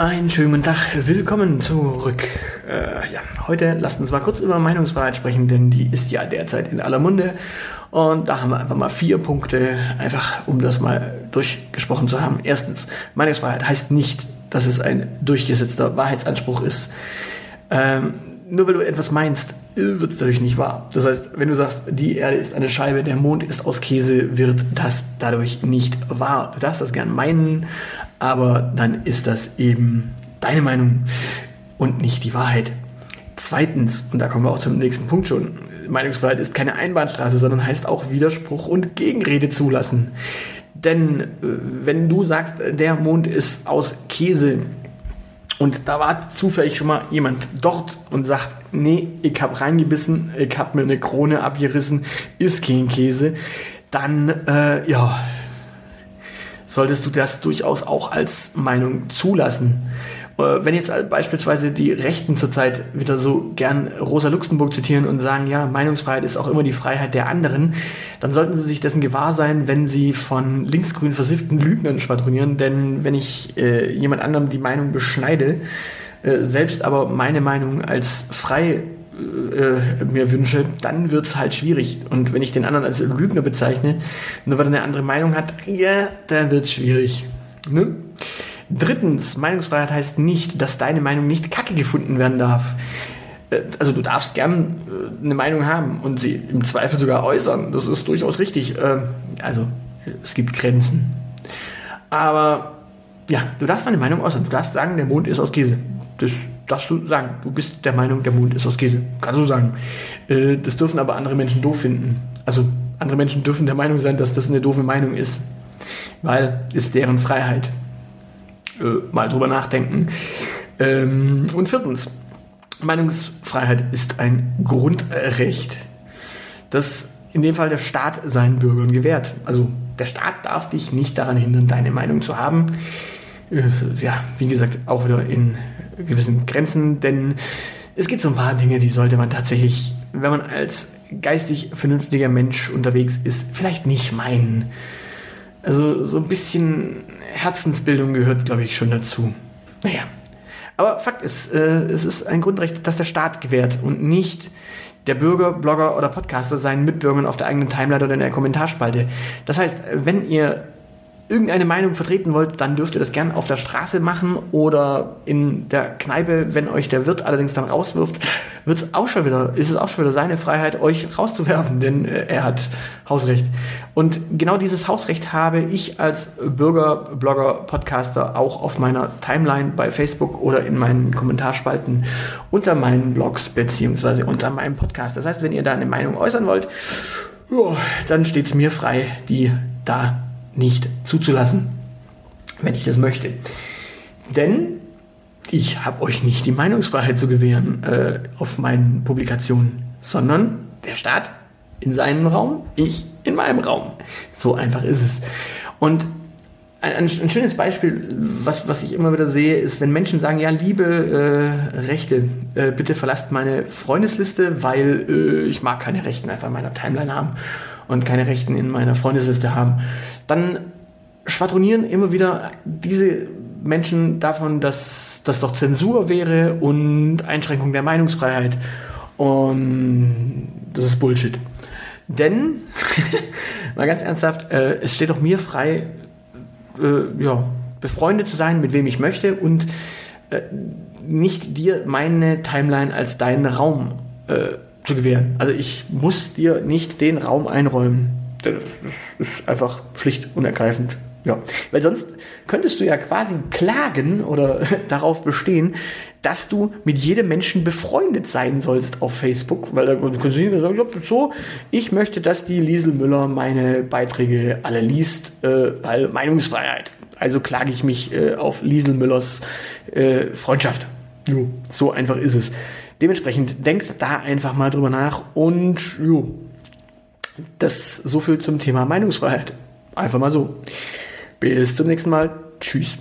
Einen schönen guten Tag, willkommen zurück. Äh, ja, heute lasst uns mal kurz über Meinungsfreiheit sprechen, denn die ist ja derzeit in aller Munde. Und da haben wir einfach mal vier Punkte, einfach um das mal durchgesprochen zu haben. Erstens, Meinungsfreiheit heißt nicht, dass es ein durchgesetzter Wahrheitsanspruch ist. Ähm, nur weil du etwas meinst, wird es dadurch nicht wahr. Das heißt, wenn du sagst, die Erde ist eine Scheibe, der Mond ist aus Käse, wird das dadurch nicht wahr. Du darfst das gern meinen, aber dann ist das eben deine Meinung und nicht die Wahrheit. Zweitens, und da kommen wir auch zum nächsten Punkt schon, Meinungsfreiheit ist keine Einbahnstraße, sondern heißt auch Widerspruch und Gegenrede zulassen. Denn äh, wenn du sagst, der Mond ist aus Käse und da war zufällig schon mal jemand dort und sagt, nee, ich habe reingebissen, ich habe mir eine Krone abgerissen, ist kein Käse, dann äh, ja, solltest du das durchaus auch als Meinung zulassen. Äh, wenn jetzt beispielsweise die Rechten zurzeit wieder so gern Rosa Luxemburg zitieren und sagen, ja, Meinungsfreiheit ist auch immer die Freiheit der anderen, dann sollten sie sich dessen gewahr sein, wenn sie von linksgrün versifften Lügnern schwadronieren. Denn wenn ich äh, jemand anderem die Meinung beschneide, äh, selbst aber meine Meinung als frei äh, mir wünsche, dann wird es halt schwierig. Und wenn ich den anderen als Lügner bezeichne, nur weil er eine andere Meinung hat, ja, dann wird es schwierig. Ne? Drittens, Meinungsfreiheit heißt nicht, dass deine Meinung nicht kacke gefunden werden darf. Äh, also du darfst gern äh, eine Meinung haben und sie im Zweifel sogar äußern. Das ist durchaus richtig. Also es gibt Grenzen. Aber ja, du darfst deine Meinung äußern. Du darfst sagen, der Mond ist aus Käse. Das darfst du sagen. Du bist der Meinung, der Mond ist aus Käse. Kannst du sagen. Äh, das dürfen aber andere Menschen doof finden. Also andere Menschen dürfen der Meinung sein, dass das eine doofe Meinung ist. Weil ist deren Freiheit. Äh, mal drüber nachdenken. Ähm, und viertens, Meinungsfreiheit ist ein Grundrecht, das in dem Fall der Staat seinen Bürgern gewährt. Also der Staat darf dich nicht daran hindern, deine Meinung zu haben. Äh, ja, wie gesagt, auch wieder in gewissen Grenzen, denn es gibt so ein paar Dinge, die sollte man tatsächlich, wenn man als geistig vernünftiger Mensch unterwegs ist, vielleicht nicht meinen. Also so ein bisschen Herzensbildung gehört, glaube ich, schon dazu. Naja. Aber Fakt ist, äh, es ist ein Grundrecht, das der Staat gewährt und nicht der Bürger, Blogger oder Podcaster seinen Mitbürgern auf der eigenen Timeline oder in der Kommentarspalte. Das heißt, wenn ihr irgendeine Meinung vertreten wollt, dann dürft ihr das gern auf der Straße machen oder in der Kneipe, wenn euch der Wirt allerdings dann rauswirft, wird's auch schon wieder, ist es auch schon wieder seine Freiheit, euch rauszuwerfen, denn äh, er hat Hausrecht. Und genau dieses Hausrecht habe ich als Bürger, Blogger, Podcaster auch auf meiner Timeline bei Facebook oder in meinen Kommentarspalten unter meinen Blogs beziehungsweise unter meinem Podcast. Das heißt, wenn ihr da eine Meinung äußern wollt, ja, dann steht's mir frei, die da nicht zuzulassen, wenn ich das möchte. Denn ich habe euch nicht die Meinungsfreiheit zu gewähren äh, auf meinen Publikationen, sondern der Staat in seinem Raum, ich in meinem Raum. So einfach ist es. Und ein, ein, schönes Beispiel, was, was ich immer wieder sehe, ist, wenn Menschen sagen, ja, liebe äh, Rechte, äh, bitte verlasst meine Freundesliste, weil äh, ich mag keine Rechten einfach in meiner Timeline haben und keine Rechten in meiner Freundesliste haben dann schwadronieren immer wieder diese Menschen davon, dass das doch Zensur wäre und Einschränkung der Meinungsfreiheit. Und das ist Bullshit. Denn, mal ganz ernsthaft, äh, es steht doch mir frei, äh, ja, befreundet zu sein, mit wem ich möchte und äh, nicht dir meine Timeline als deinen Raum äh, zu gewähren. Also ich muss dir nicht den Raum einräumen. Das ist einfach schlicht und ergreifend. Ja, weil sonst könntest du ja quasi klagen oder darauf bestehen, dass du mit jedem Menschen befreundet sein sollst auf Facebook, weil da kannst du sagen, so, ich möchte, dass die Liesel Müller meine Beiträge alle liest, äh, weil Meinungsfreiheit. Also klage ich mich äh, auf Liesel Müllers äh, Freundschaft. Jo, so einfach ist es. Dementsprechend denkt da einfach mal drüber nach und jo, das so viel zum Thema Meinungsfreiheit. Einfach mal so. Bis zum nächsten Mal. Tschüss.